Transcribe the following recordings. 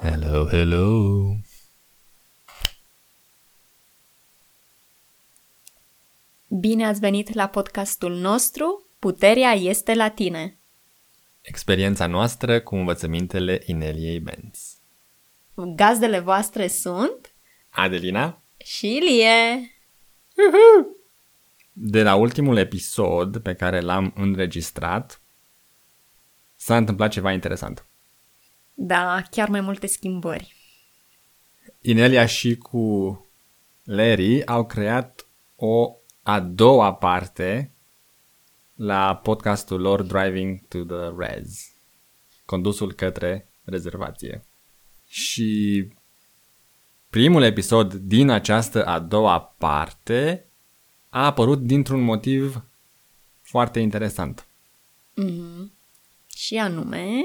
Hello, hello. Bine ați venit la podcastul nostru Puterea este la tine. Experiența noastră cu învățămintele Ineliei Benz. Gazdele voastre sunt Adelina? și Ilie. De la ultimul episod pe care l-am înregistrat, s-a întâmplat ceva interesant. Da, chiar mai multe schimbări. Inelia și cu Larry au creat o a doua parte la podcastul lor Driving to the Res, condusul către rezervație. Și primul episod din această a doua parte a apărut dintr-un motiv foarte interesant. Și anume,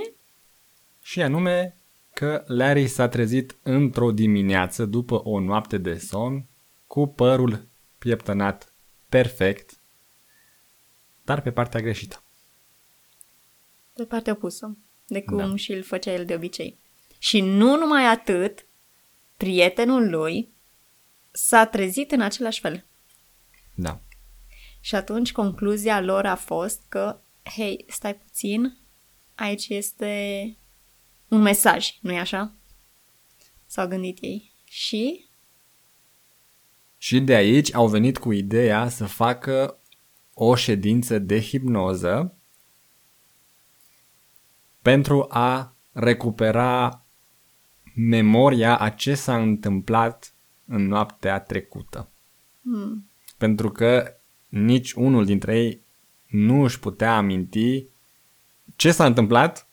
Și anume că Larry s-a trezit într-o dimineață după o noapte de somn cu părul pieptănat perfect, dar pe partea greșită. pe partea opusă de cum Da. și îl făcea el de obicei. Și nu numai atât, prietenul lui s-a trezit în același fel. Da. Și atunci concluzia lor a fost că, hei, stai puțin, aici este un mesaj, nu-i așa? S-au gândit ei. Și Și de aici au venit cu ideea să facă o ședință de hipnoză pentru a recupera memoria a ce s-a întâmplat în noaptea trecută. hmm, Pentru că nici unul dintre ei nu își putea aminti ce s-a întâmplat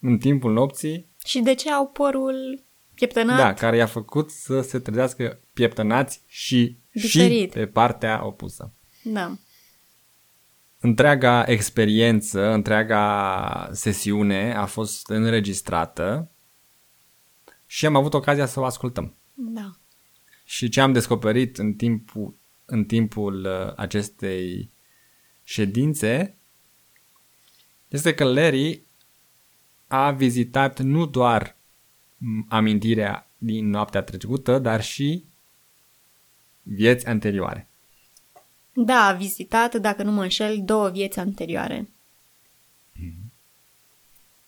în timpul nopții și de ce au părul pieptănat? Da, care i-a făcut să se trezească pieptănați și, și Diferit. pe partea opusă. da. Întreaga experiență, întreaga sesiune a fost înregistrată și am avut ocazia să o ascultăm. Da. Și ce am descoperit în timpul, în timpul uh, acestei ședințe este că Larry a vizitat nu doar m, amintirea din noaptea trecută, dar și vieți anterioare. Da, a vizitat, dacă nu mă înșel, două vieți anterioare.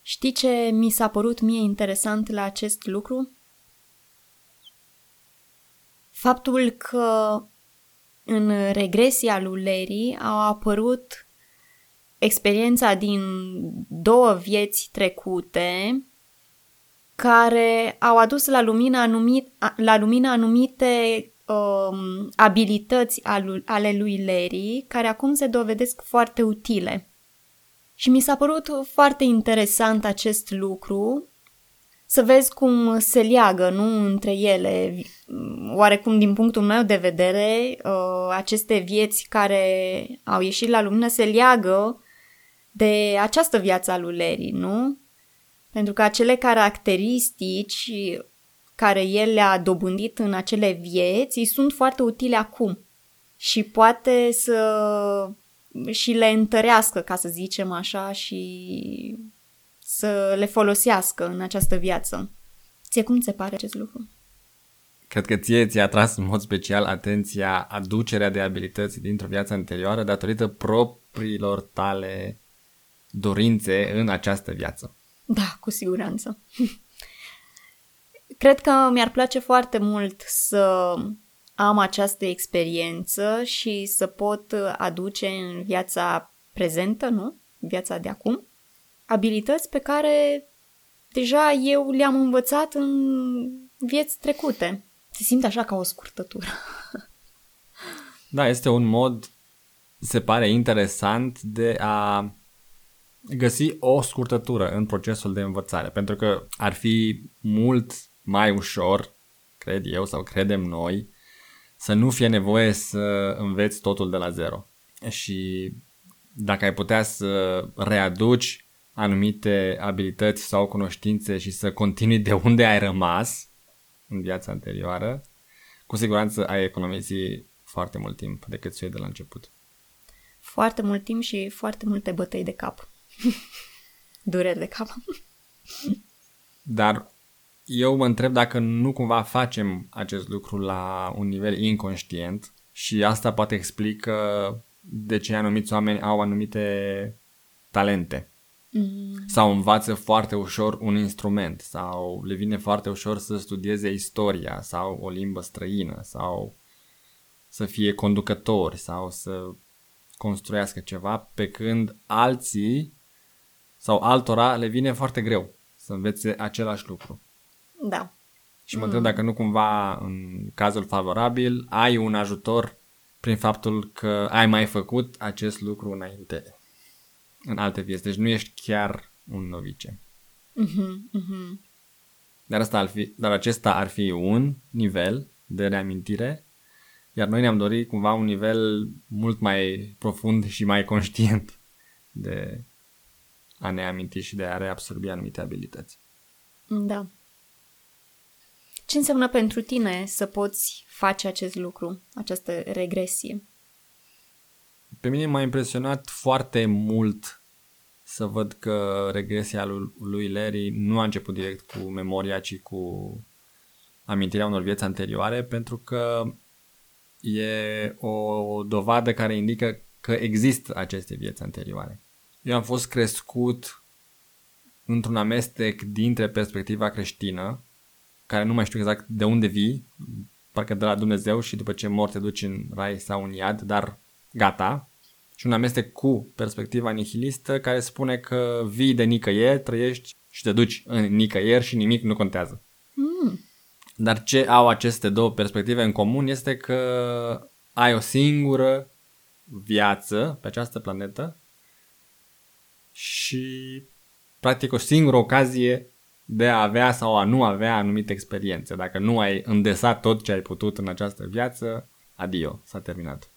Știi ce mi s-a părut mie interesant la acest lucru? Faptul că în regresia lui Larry au apărut experiența din două vieți trecute care au adus la lumină, anumit, a- la lumină anumite um, abilități alu- ale lui Larry care acum se dovedesc foarte utile. Și mi s-a părut foarte interesant acest lucru, să vezi cum se leagă, nu, între ele. Oarecum, din punctul meu de vedere, uh, aceste vieți care au ieșit la lumină se leagă de această viață a lui Larry, nu? Pentru că acele caracteristici care el le-a dobândit în acele vieți îi sunt foarte utile acum și poate să și le întărească, ca să zicem așa, și să le folosească în această viață. Ție cum ți se pare acest lucru? Cred că ție ți-a tras în mod special atenția aducerea de abilități dintr-o viață anterioară datorită propriilor tale dorințe în această viață. Da, cu siguranță. Cred că mi-ar place foarte mult să am această experiență și să pot aduce în viața prezentă, nu? Viața de acum, abilități pe care deja eu le-am învățat în vieți trecute. Se simte așa ca o scurtătură. Da, este un mod, se pare interesant, de a găsi o scurtătură în procesul de învățare, pentru că ar fi mult mai ușor, cred eu, sau credem noi, să nu fie nevoie să înveți totul de la zero. Și dacă ai putea să readuci anumite abilități sau cunoștințe și să continui de unde ai rămas în viața anterioară, cu siguranță ai economisi foarte mult timp decât cei de la început. Foarte mult timp și foarte multe bătăi de cap. Dureri de cap. Dar eu mă întreb dacă nu cumva facem acest lucru la un nivel inconștient și asta poate explică de ce anumiți oameni au anumite talente. Mm. Sau învață foarte ușor un instrument sau le vine foarte ușor să studieze istoria sau o limbă străină sau să fie conducători sau să construiască ceva, pe când alții sau altora le vine foarte greu să învețe același lucru. Da. Și mă întreb mm. dacă nu cumva, în cazul favorabil, ai un ajutor prin faptul că ai mai făcut acest lucru înainte, în alte vieți. Deci nu ești chiar un novice. Mm-hmm, mm-hmm. Dar, asta ar fi, dar acesta ar fi un nivel de reamintire, iar noi ne-am dorit cumva un nivel mult mai profund și mai conștient de a ne aminti și de a reabsorbi anumite abilități. Da. Ce înseamnă pentru tine să poți face acest lucru, această regresie? Pe mine m-a impresionat foarte mult să văd că regresia lui Larry nu a început direct cu memoria, ci cu amintirea unor vieți anterioare, pentru că e o dovadă care indică că există aceste vieți anterioare. Eu am fost crescut într-un amestec dintre perspectiva creștină, care nu mai știu exact de unde vii, parcă de la Dumnezeu și după ce mor te duci în rai sau în iad, dar gata. Și un amestec cu perspectiva nihilistă care spune că vii de nicăieri, trăiești și te duci în nicăieri și nimic nu contează. Mm. Dar ce au aceste două perspective în comun este că ai o singură viață pe această planetă și practic o singură ocazie de a avea sau a nu avea anumite experiențe. Dacă nu ai îndesat tot ce ai putut în această viață, adio, s-a terminat.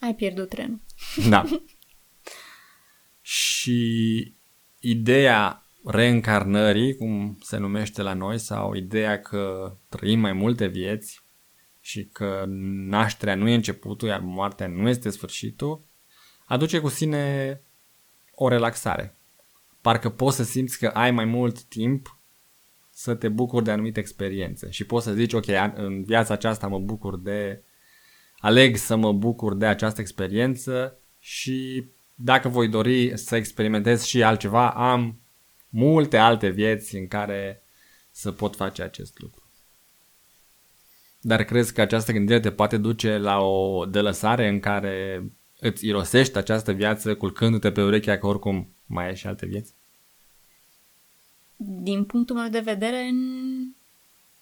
Ai pierdut trenul. Da. și ideea reîncarnării, cum se numește la noi, sau ideea că trăim mai multe vieți și că nașterea nu e începutul, iar moartea nu este sfârșitul, aduce cu sine o relaxare. Parcă poți să simți că ai mai mult timp să te bucuri de anumite experiențe și poți să zici, ok, în viața aceasta mă bucur de, aleg să mă bucur de această experiență și dacă voi dori să experimentez și altceva, am multe alte vieți în care să pot face acest lucru. Dar crezi că această gândire te poate duce la o delăsare în care îți irosești această viață culcându-te pe urechea că oricum mai ai și alte vieți? Din punctul meu de vedere,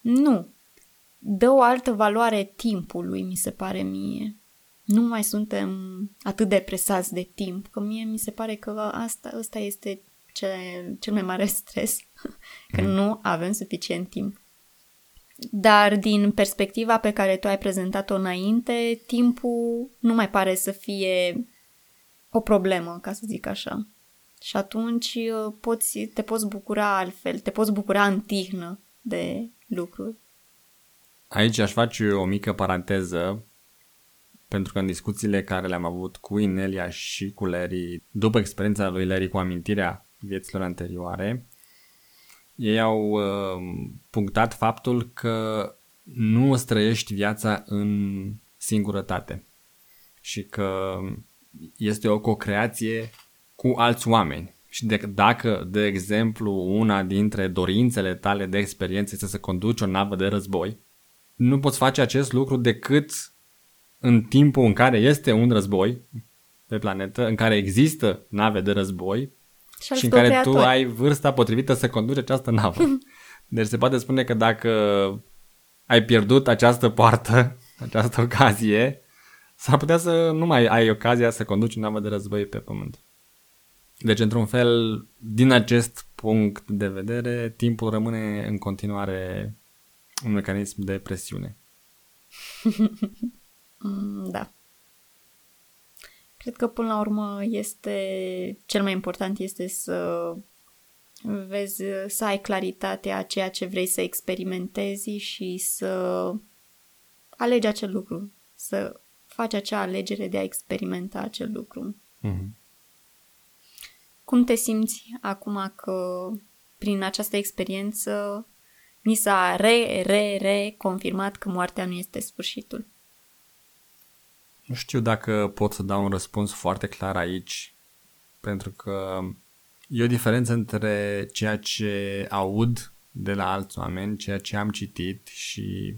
nu. Dă o altă valoare timpului, mi se pare mie. Nu mai suntem atât de presați de timp, că mie mi se pare că asta, asta este cel, cel mai mare stres, că mm. nu avem suficient timp. Dar din perspectiva pe care tu ai prezentat-o înainte, timpul nu mai pare să fie o problemă, ca să zic așa. Și atunci uh, poți, te poți bucura altfel, te poți bucura în tihnă de lucruri. Aici aș face o mică paranteză, pentru că în discuțiile care le-am avut cu Inelia și cu Larry, după experiența lui Larry cu amintirea vieților anterioare, ei au uh, punctat faptul că nu îți trăiești viața în singurătate și că este o co-creație cu alți oameni. Și de, dacă, de exemplu, una dintre dorințele tale de experiență este să conduci o navă de război, nu poți face acest lucru decât în timpul în care este un război pe planetă, în care există nave de război și, și în care creatori. tu ai vârsta potrivită să conduci această navă. deci se poate spune că dacă ai pierdut această poartă, această ocazie, s-ar putea să nu mai ai ocazia să conduci o navă de război pe pământ. Deci, într-un fel, din acest punct de vedere, timpul rămâne în continuare un mecanism de presiune. Mm, da. Cred că până la urmă este cel mai important este să vezi, să ai claritatea a ceea ce vrei să experimentezi și să alegi acel lucru, să faci acea alegere de a experimenta acel lucru. Mm-hmm. Cum te simți acum că prin această experiență ni s-a re, re, re confirmat că moartea nu este sfârșitul. Nu știu dacă pot să dau un răspuns foarte clar aici, pentru că e o diferență între ceea ce aud de la alți oameni, ceea ce am citit și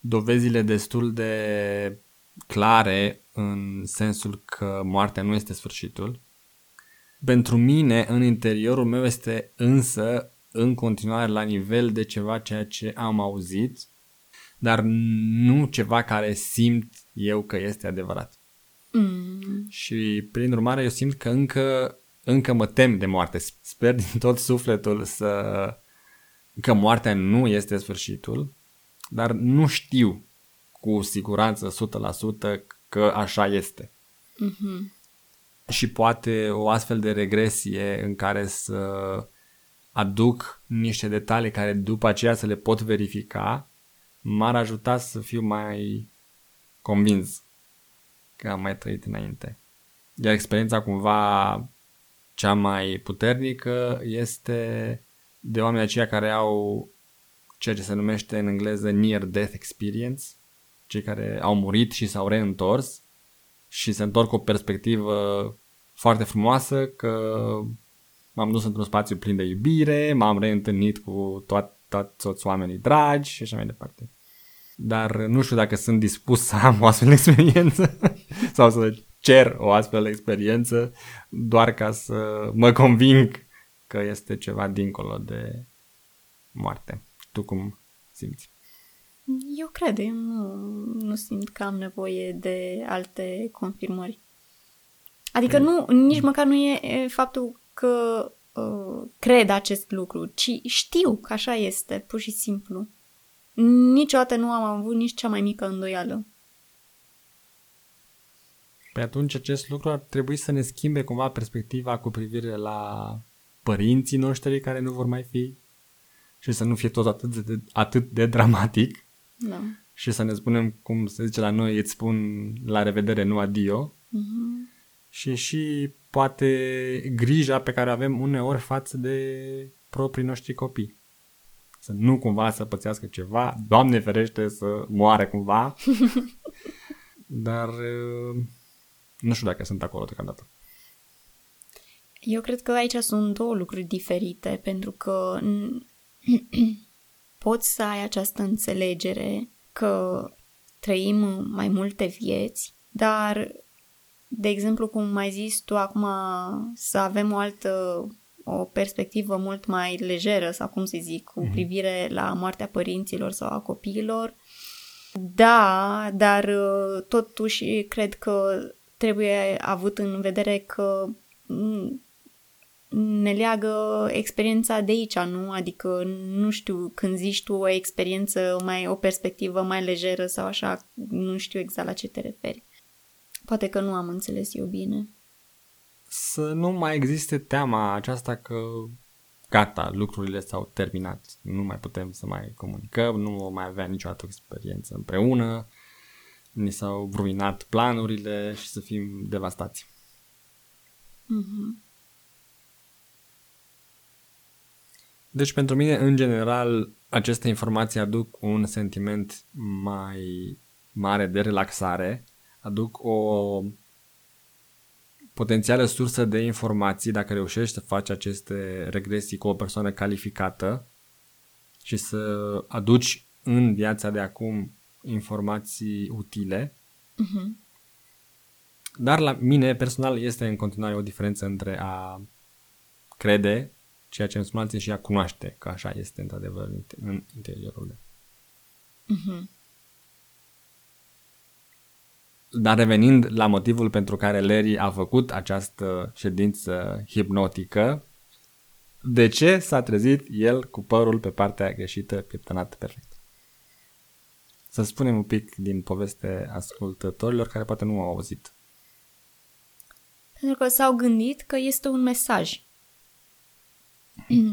dovezile destul de clare în sensul că moartea nu este sfârșitul. Pentru mine, în interiorul meu este însă în continuare la nivel de ceva ceea ce am auzit, dar nu ceva care simt eu că este adevărat. Mm. Și prin urmare eu simt că încă, încă mă tem de moarte. Sper din tot sufletul să că moartea nu este sfârșitul, dar nu știu cu siguranță 100% că așa este. Mm-hmm. Și poate o astfel de regresie în care să aduc niște detalii care după aceea să le pot verifica, m-ar ajuta să fiu mai convins că am mai trăit înainte. Iar experiența cumva cea mai puternică este de oameni aceia care au ceea ce se numește în engleză near death experience, cei care au murit și s-au reîntors și se întorc cu o perspectivă foarte frumoasă că m-am dus într-un spațiu plin de iubire, m-am reîntâlnit cu toat, toți oamenii dragi și așa mai departe. Dar nu știu dacă sunt dispus să am o astfel de experiență sau să cer o astfel de experiență doar ca să mă conving că este ceva dincolo de moarte. Tu cum simți? Eu cred, eu nu, nu simt că am nevoie de alte confirmări. Adică nu, nici măcar nu e faptul că uh, cred acest lucru, ci știu că așa este, pur și simplu. Niciodată nu am avut nici cea mai mică îndoială. Păi atunci acest lucru ar trebui să ne schimbe cumva perspectiva cu privire la părinții noștri care nu vor mai fi și să nu fie tot atât de, atât de dramatic Da. și să ne spunem, cum se zice la noi, îți spun la revedere, nu adio. Mhm. Și și poate grija pe care o avem uneori față de proprii noștri copii. Să nu cumva să pățească ceva, Doamne ferește să moare cumva, dar uh, nu știu dacă sunt acolo deocamdată. Eu cred că aici sunt două lucruri diferite, pentru că n- poți să ai această înțelegere că trăim mai multe vieți, dar, de exemplu, cum mai zis tu acum, să avem o altă o perspectivă mult mai lejeră, sau cum să zic, cu privire la moartea părinților sau a copiilor. Da, dar uh, totuși cred că trebuie avut în vedere că mm, ne leagă experiența de aici, nu? Adică, nu știu, când zici tu o experiență mai, o perspectivă mai lejeră sau așa, nu știu exact la ce te referi. Poate că nu am înțeles eu bine. Să nu mai existe teama aceasta că gata, lucrurile s-au terminat, nu mai putem să mai comunicăm, nu vom mai avea niciodată o experiență împreună, ni s-au ruinat planurile și să fim devastați. Mhm. Deci pentru mine, în general, aceste informații aduc un sentiment mai mare de relaxare, aduc o potențială sursă de informații dacă reușești să faci aceste regresii cu o persoană calificată și să aduci în viața de acum informații utile. Mhm. Dar la mine, personal, este în continuare o diferență între a crede ceea ce îmi spun alții și a cunoaște că așa este într-adevăr în inte- în interiorul meu. Mhm. Dar revenind la motivul pentru care Larry a făcut această ședință hipnotică, de ce s-a trezit el cu părul pe partea greșită, pieptănat perfect? Să spunem un pic din poveste ascultătorilor care poate nu au auzit. Pentru că s-au gândit că este un mesaj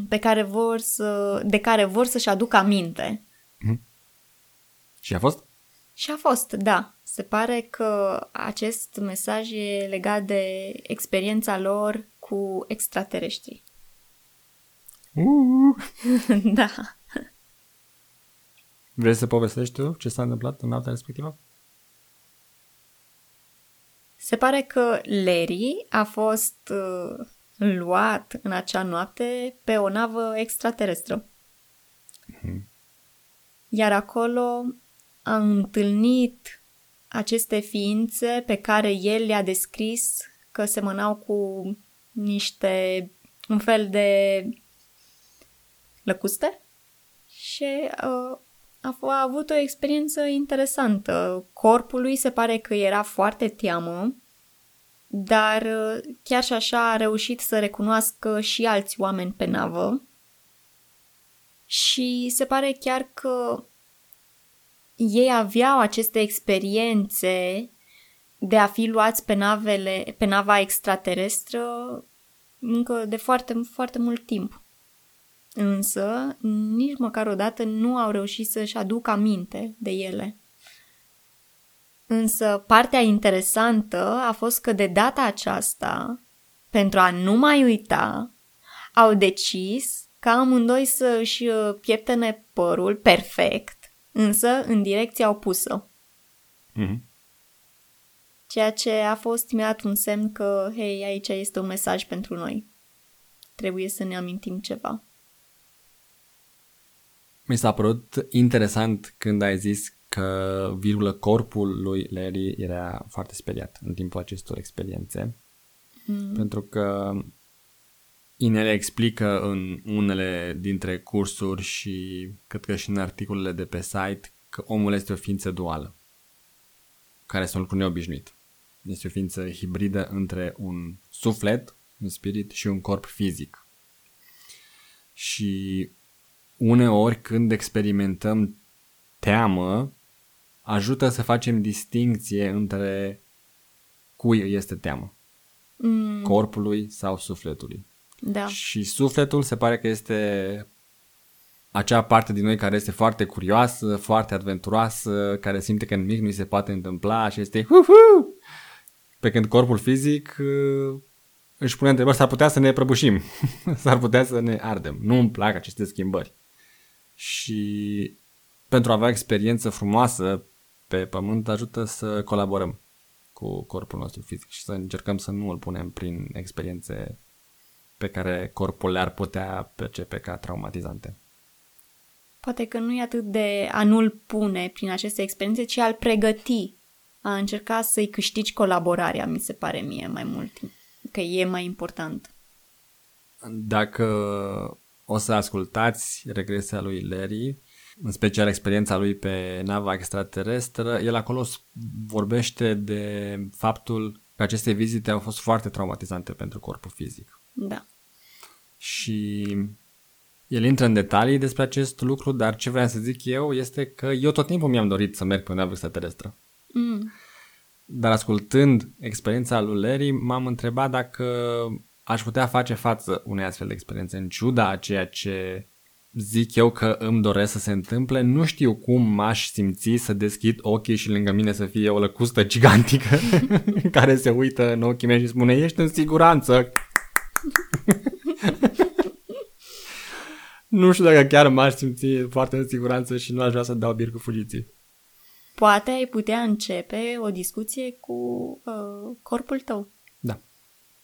pe care vor să, de care vor să-și aducă aminte. Și a fost? Și a fost, da. Se pare că acest mesaj e legat de experiența lor cu extraterestri. Uh! da. Vrei să povestești tu ce s-a întâmplat în noaptea respectivă? Se pare că Larry a fost uh, luat în acea noapte pe o navă extraterestră. Mm-hmm. Iar acolo a întâlnit aceste ființe pe care el le-a descris că semănau cu niște un fel de lăcuste și uh, a, a avut o experiență interesantă. Corpul lui se pare că era foarte teamă, dar uh, chiar și așa a reușit să recunoască și alți oameni pe navă și se pare chiar că ei aveau aceste experiențe de a fi luați pe, navele, pe nava extraterestră încă de foarte, foarte mult timp. Însă, nici măcar odată nu au reușit să-și aducă aminte de ele. Însă, partea interesantă a fost că de data aceasta, pentru a nu mai uita, au decis ca amândoi să își uh, pieptene părul perfect, însă în direcția opusă. Mm-hmm. Ceea ce a fost imediat un semn că, hei, aici este un mesaj pentru noi. Trebuie să ne amintim ceva. Mi s-a părut interesant când ai zis că, virgulă, corpul lui Larry era foarte speriat în timpul acestor experiențe. Mm. Pentru că Inele explică în unele dintre cursuri și cred că și în articolele de pe site că omul este o ființă duală, care este un lucru neobișnuit. Este o ființă hibridă între un suflet, un spirit și un corp fizic. Și uneori când experimentăm teamă, ajută să facem distinție între cui este teamă. Mm. Corpului sau sufletului. Da. Și sufletul se pare că este acea parte din noi care este foarte curioasă, foarte adventuroasă, care simte că nimic nu se poate întâmpla și este hu-hu! Pe când corpul fizic uh, își pune întrebări, s-ar putea să ne prăbușim, s-ar putea să ne ardem. Nu îmi plac aceste schimbări. Și pentru a avea experiență frumoasă pe pământ ajută să colaborăm cu corpul nostru fizic și să încercăm să nu îl punem prin experiențe pe care corpul le-ar putea percepe ca traumatizante. Poate că nu e atât de a nu-l pune prin aceste experiențe, ci a-l pregăti, a încerca să-i câștigi colaborarea, mi se pare mie mai mult, că e mai important. Dacă o să ascultați regresia lui Larry, în special experiența lui pe nava extraterestră, el acolo vorbește de faptul că aceste vizite au fost foarte traumatizante pentru corpul fizic. Da. Și el intră în detalii despre acest lucru, dar ce vreau să zic eu este că eu tot timpul mi-am dorit să merg pe o navă extraterestră. Mm. Dar ascultând experiența lui Larry, m-am întrebat dacă aș putea face față unei astfel de experiențe, în ciuda a ceea ce zic eu că îmi doresc să se întâmple, nu știu cum m-aș simți să deschid ochii și lângă mine să fie o lăcustă gigantică care se uită în ochii mei și spune ești în siguranță. nu știu dacă chiar m-aș simți foarte în siguranță și nu aș vrea să dau bir cu fugiții. Poate ai putea începe o discuție cu uh, corpul tău. Da.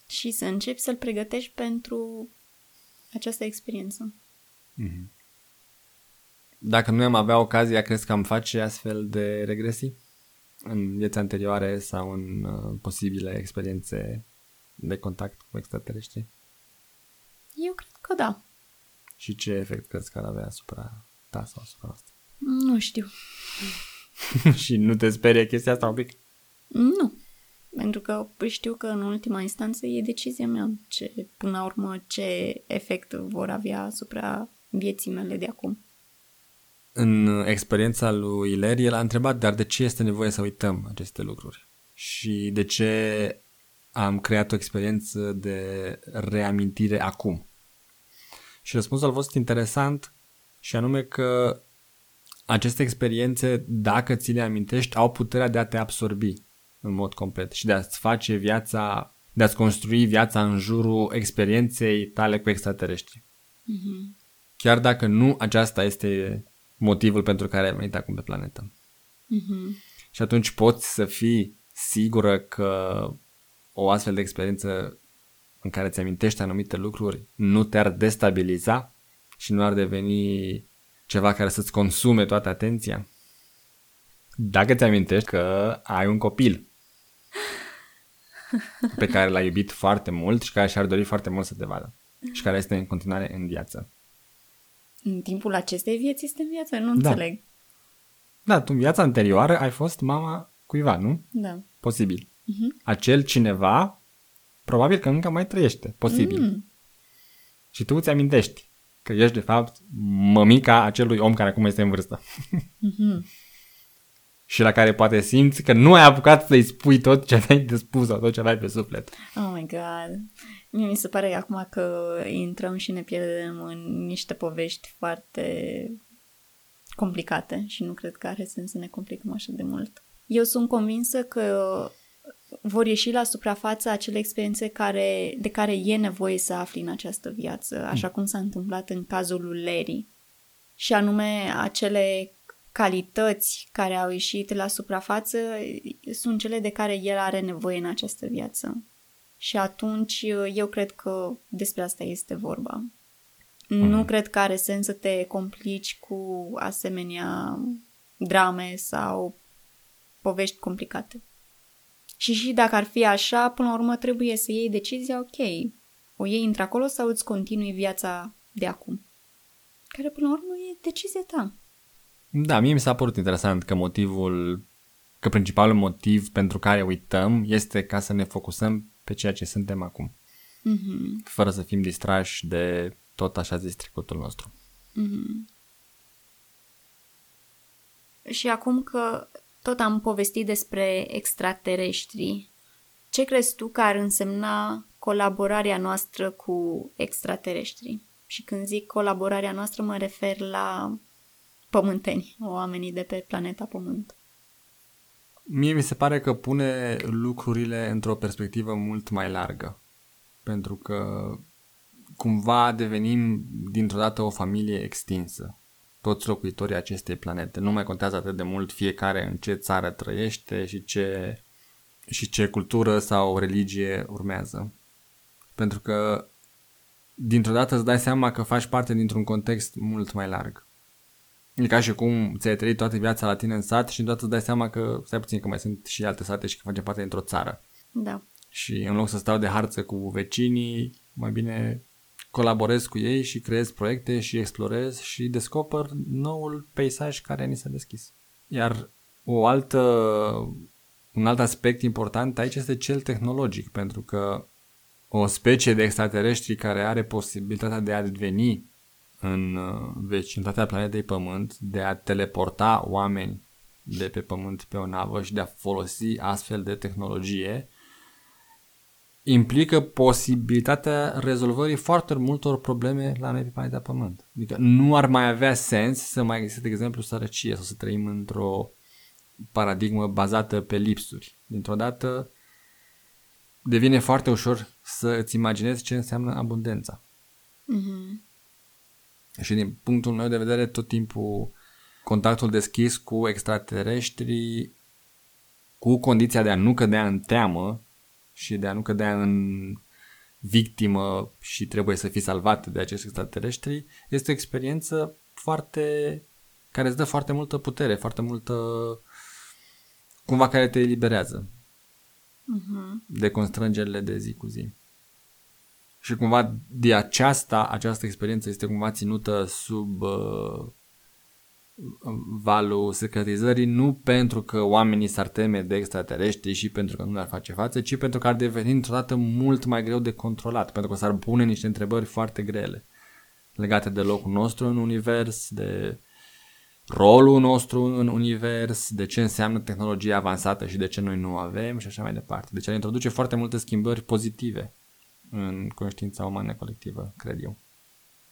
Și să începi să-l pregătești pentru această experiență. Mm-hmm. Dacă nu am avea ocazia, crezi că am face astfel de regresii? În vieți anterioare sau în uh, posibile experiențe de contact cu extraterestri? Eu cred că da. Și ce efect crezi că ar avea asupra ta sau asupra asta? Nu știu. și nu te sperie chestia asta un pic? Nu. Pentru că știu că în ultima instanță e decizia mea ce, până la urmă, ce efect vor avea asupra vieții mele de acum. În experiența lui Larry, el a întrebat, dar de ce este nevoie să uităm aceste lucruri? Și de ce am creat o experiență de reamintire acum? Și răspunsul a fost interesant și anume că aceste experiențe, dacă ți le amintești, au puterea de a te absorbi în mod complet și de a-ți face viața, de a-ți construi viața în jurul experienței tale cu extraterestri. Mm-hmm. Chiar dacă nu aceasta este motivul pentru care ai venit acum pe planetă. Mhm. Și atunci poți să fii sigură că o astfel de experiență în care ți amintești anumite lucruri nu te-ar destabiliza și nu ar deveni ceva care să-ți consume toată atenția. Dacă ți amintești că ai un copil pe care l-ai iubit foarte mult și care și-ar dori foarte mult să te vadă și care este în continuare în viață. În timpul acestei vieți este în viață? Nu Da. înțeleg. Da, tu în viața anterioară ai fost mama cuiva, nu? Da. Posibil. Mhm. Acel cineva probabil că încă mai trăiește. Posibil. Mm. Și tu îți amintești că ești de fapt mămica acelui om care acum este în vârstă. Mhm. și la care poate simți că nu ai apucat să-i spui tot ce aveai de spus sau tot ce aveai pe suflet. Oh my god. Mie mi se pare acum că intrăm și ne pierdem în niște povești foarte complicate și nu cred că are sens să ne complicăm așa de mult. Eu sunt convinsă că vor ieși la suprafață acele experiențe care, de care e nevoie să afli în această viață, așa cum s-a întâmplat în cazul lui Larry. Și anume acele calități care au ieșit la suprafață sunt cele de care el are nevoie în această viață. Și atunci eu cred că despre asta este vorba. Nu cred că are sens să te complici cu asemenea drame sau povești complicate. Și și dacă ar fi așa, până la urmă trebuie să iei decizia, ok, o iei într-acolo sau îți continui viața de acum. Care până la urmă e decizia ta. Da, mie mi s-a părut interesant că motivul, că principalul motiv pentru care uităm este ca să ne focusăm pe ceea ce suntem acum, Mhm. fără să fim distrași de tot așa zis trecutul nostru. Și acum că tot am povestit despre extraterestri, ce crezi tu că ar însemna colaborarea noastră cu extraterestri? Și când zic colaborarea noastră, mă refer la pământeni, oamenii de pe planeta Pământ. Mie mi se pare că pune lucrurile într-o perspectivă mult mai largă. Pentru că cumva devenim dintr-o dată o familie extinsă. Toți locuitorii acestei planete. Nu mai contează atât de mult fiecare în ce țară trăiește și ce, și ce cultură sau religie urmează. Pentru că dintr-o dată îți dai seama că faci parte dintr-un context mult mai larg. E ca și cum ți-ai trăit toată viața la tine în sat și deodată îți dai seama că, stai puțin, că mai sunt și alte sate și că facem parte dintr-o țară. Da. Și în loc să stau de harță cu vecinii, mai bine colaborez cu ei și creez proiecte și explorez și descoper noul peisaj care ni s-a deschis. Iar o altă, un alt aspect important aici este cel tehnologic, pentru că o specie de extraterestri care are posibilitatea de a deveni în uh, vecinătatea planetei Pământ, de a teleporta oameni de pe Pământ pe o navă și de a folosi astfel de tehnologie, implică posibilitatea rezolvării foarte multor probleme la noi pe planeta Pământ. Adică nu ar mai avea sens să mai existe, de exemplu, sărăcie sau să trăim într-o paradigmă bazată pe lipsuri. Dintr-o dată devine foarte ușor să îți imaginezi ce înseamnă abundența. Mhm. Și din punctul meu de vedere, tot timpul contactul deschis cu extraterestri, cu condiția de a nu cădea în teamă și de a nu cădea în victimă și trebuie să fii salvat de acești extraterestri, este o experiență foarte care îți dă foarte multă putere, foarte multă cumva care te eliberează Mhm. de constrângerile de zi cu zi. Și cumva de aceasta, această experiență este cumva ținută sub uh, valul secretizării, nu pentru că oamenii s-ar teme de extraterestri și pentru că nu le-ar face față, ci pentru că ar deveni într-o dată mult mai greu de controlat, pentru că s-ar pune niște întrebări foarte grele legate de locul nostru în univers, de rolul nostru în univers, de ce înseamnă tehnologia avansată și de ce noi nu avem și așa mai departe. Deci ar introduce foarte multe schimbări pozitive în conștiința umană colectivă, cred eu.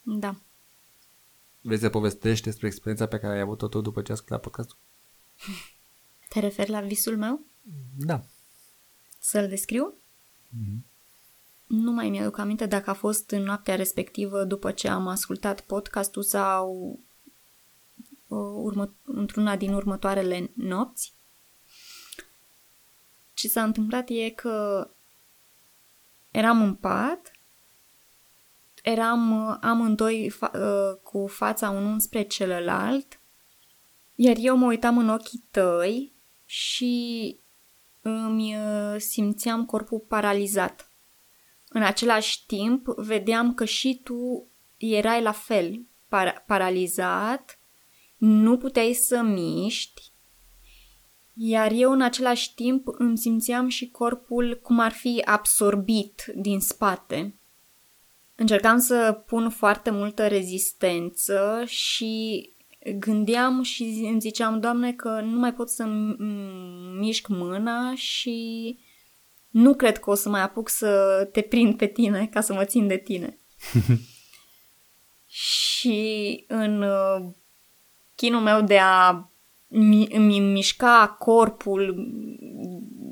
Da. Vrei să povestești despre experiența pe care ai avut-o tu după ce ai ascultat podcastul? Te referi la visul meu? Da. Să-l descriu? Nu mai mi-aduc aminte dacă a fost în noaptea respectivă după ce am ascultat podcastul sau urmă, într-una din următoarele nopți. Ce s-a întâmplat e că eram în pat, eram amândoi fa- cu fața unul spre celălalt, iar eu mă uitam în ochii tăi și îmi simțeam corpul paralizat. În același timp, vedeam că și tu erai la fel, par- paralizat, nu puteai să miști, iar eu în același timp îmi simțeam și corpul cum ar fi absorbit din spate. Încercam să pun foarte multă rezistență și gândeam și îmi ziceam, Doamne, că nu mai pot să mișc mâna și nu cred că o să mai apuc să te prind pe tine ca să mă țin de tine. și în uh, chinul meu de a mi mișca corpul,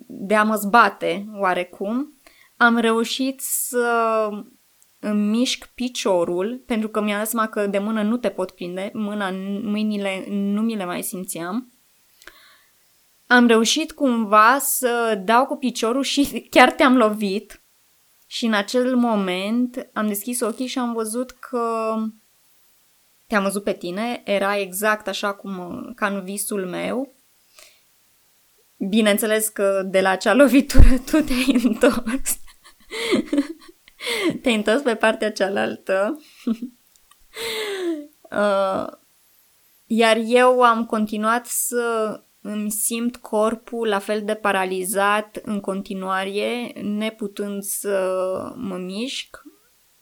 de a mă zbate oarecum, am reușit să îmi mișc piciorul, pentru că mi-am dat seama că de mână nu te pot prinde, mâna, mâinile nu mi le mai simțeam. Am reușit cumva să dau cu piciorul și chiar te-am lovit. Și în acel moment am deschis ochii și am văzut că te-am văzut pe tine, era exact așa cum ca în visul meu. Bineînțeles că de la acea lovitură tu te-ai întors. te-ai întors pe partea cealaltă. uh, iar eu am continuat să îmi simt corpul la fel de paralizat în continuare, neputând să mă mișc.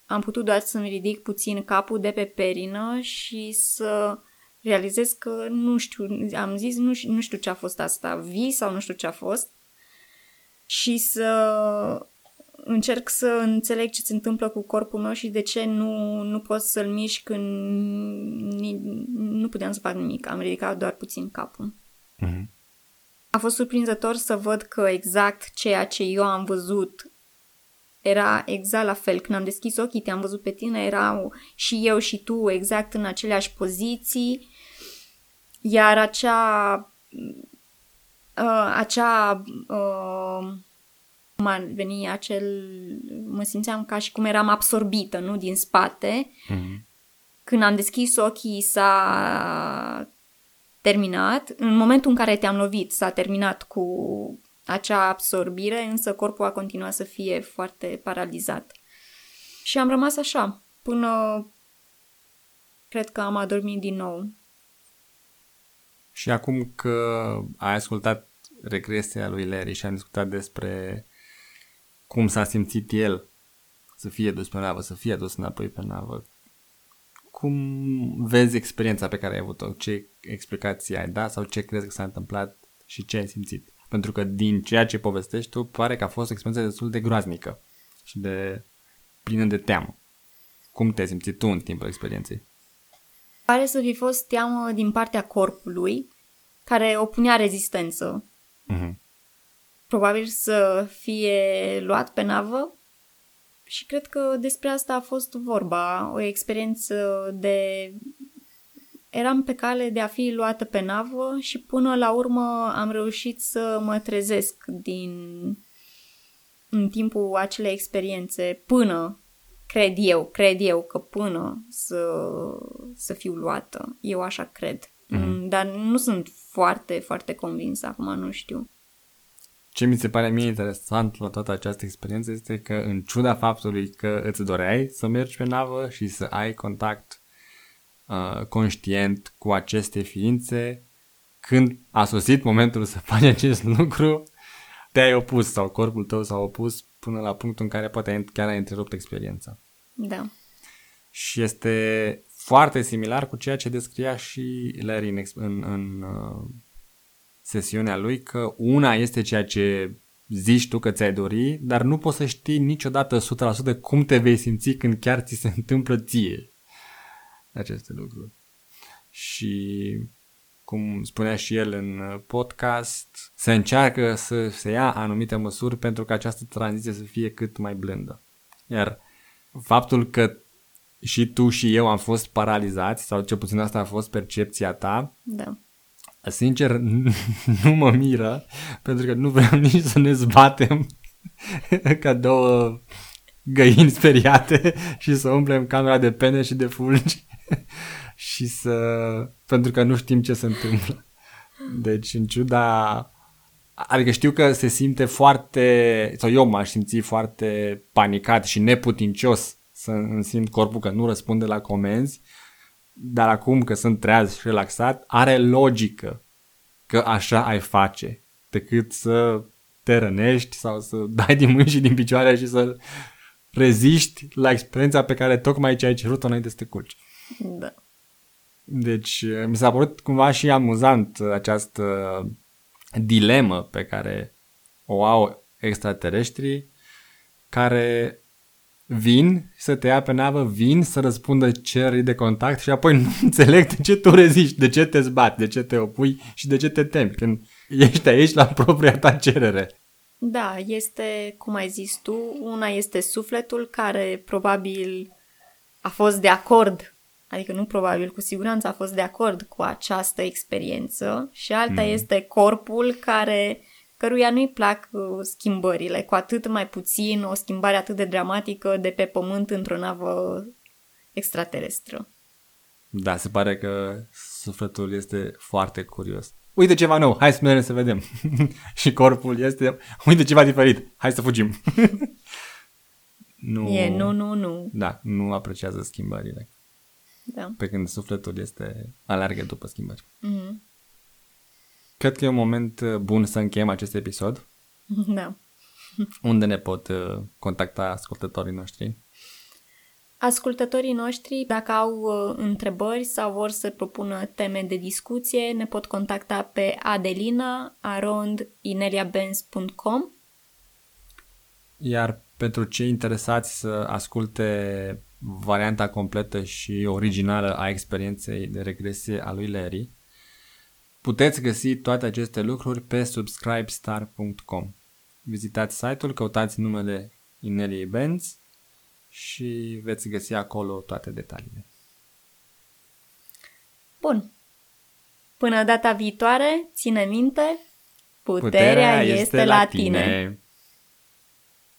Am putut doar să-mi ridic puțin capul de pe perină și să realizez că nu știu, am zis nu, nu știu ce a fost asta, vis sau nu știu ce a fost și să încerc să înțeleg ce se întâmplă cu corpul meu și de ce nu, nu pot să-l mișc când nu puteam să fac nimic. Am ridicat doar puțin capul. Mm-hmm. A fost surprinzător să văd că exact ceea ce eu am văzut era exact la fel. Când am deschis ochii, te-am văzut pe tine, erau și eu și tu exact în aceleași poziții. Iar acea... Uh, acea... Uh, cum ar veni acel... Mă simțeam ca și cum eram absorbită, nu? Din spate. Mm-hmm. Când am deschis ochii s-a terminat. În momentul în care te-am lovit s-a terminat cu acea absorbire, însă corpul a continuat să fie foarte paralizat. Și am rămas așa, până cred că am adormit din nou. Și acum că ai ascultat regresia lui Larry și am discutat despre cum s-a simțit el să fie dus pe navă, să fie dus înapoi pe navă, cum vezi experiența pe care ai avut-o? Ce explicații ai dat sau ce crezi că s-a întâmplat și ce ai simțit? Pentru că din ceea ce povestești tu, pare că a fost o experiență destul de groaznică și de plină de teamă. Cum te-ai simțit tu în timpul experienței? Pare să fi fost teamă din partea corpului, care opunea rezistență. Uh-huh. Probabil să fie luat pe navă și cred că despre asta a fost vorba, o experiență de... Eram pe cale de a fi luată pe navă și până la urmă am reușit să mă trezesc din... în timpul acelei experiențe, până, cred eu, cred eu că până să, să fiu luată. Eu așa cred. Mm-hmm. Dar nu sunt foarte, foarte convinsă acum, nu știu. Ce mi se pare mie interesant la toată această experiență este că în ciuda faptului că îți doreai să mergi pe navă și să ai contact uh, conștient cu aceste ființe, când a sosit momentul să faci acest lucru, te-ai opus sau corpul tău s-a opus până la punctul în care poate chiar ai întrerupt experiența. Da. Și este foarte similar cu ceea ce descria și Larry în, în, în uh, sesiunea lui că una este ceea ce zici tu că ți-ai dori, dar nu poți să știi niciodată 100% cum te vei simți când chiar ți se întâmplă ție aceste lucruri. Și cum spunea și el în podcast, se încearcă să se ia anumite măsuri pentru ca această tranziție să fie cât mai blândă. Iar faptul că și tu și eu am fost paralizați, sau cel puțin asta a fost percepția ta, Da. Sincer, nu mă miră, pentru că nu vreau nici să ne zbatem ca două găini speriate și să umplem camera de pene și de fulgi și să... pentru că nu știm ce se întâmplă. Deci, în ciuda... Adică știu că se simte foarte... sau eu m-aș simți foarte panicat și neputincios să îmi simt corpul că nu răspunde la comenzi, dar acum că sunt treaz și relaxat, are logică că așa ai face, decât să te rănești sau să dai din mâini și din picioare și să reziști la experiența pe care tocmai ce ai cerut-o înainte să te culci. Da. Deci mi s-a părut cumva și amuzant această dilemă pe care o au extraterestrii care vin să te ia pe navă, vin să răspundă cererii de contact și apoi nu înțeleg de ce tu reziști, de ce te zbați, de ce te opui și de ce te temi când ești aici la propria ta cerere. Da, este, cum ai zis tu, una este sufletul care probabil a fost de acord, adică nu probabil, cu siguranță a fost de acord cu această experiență și alta mm. este corpul care căruia nu-i plac uh, schimbările, cu atât mai puțin o schimbare atât de dramatică de pe pământ într-o navă extraterestră. Da, se pare că sufletul este foarte curios. Uite ceva nou, hai să mergem să vedem. și corpul este, uite ceva diferit, hai să fugim. nu, e, nu, nu, nu. Da, nu apreciază schimbările. Da. Pe când sufletul este alergă după schimbări. Mm-hmm. Cred că e un moment uh, bun să încheiem acest episod. Da. Unde ne pot uh, contacta ascultătorii noștri? Ascultătorii noștri, dacă au uh, întrebări sau vor să propună teme de discuție, ne pot contacta pe adelina.arondineliabenz.com Iar pentru cei interesați să asculte varianta completă și originală a experienței de regresie a lui Larry, Puteți găsi toate aceste lucruri pe subscribestar.com. Vizitați site-ul, căutați numele Ineliei Benz și veți găsi acolo toate detaliile. Bun. Până data viitoare, ține minte, puterea, puterea este, este la tine. tine.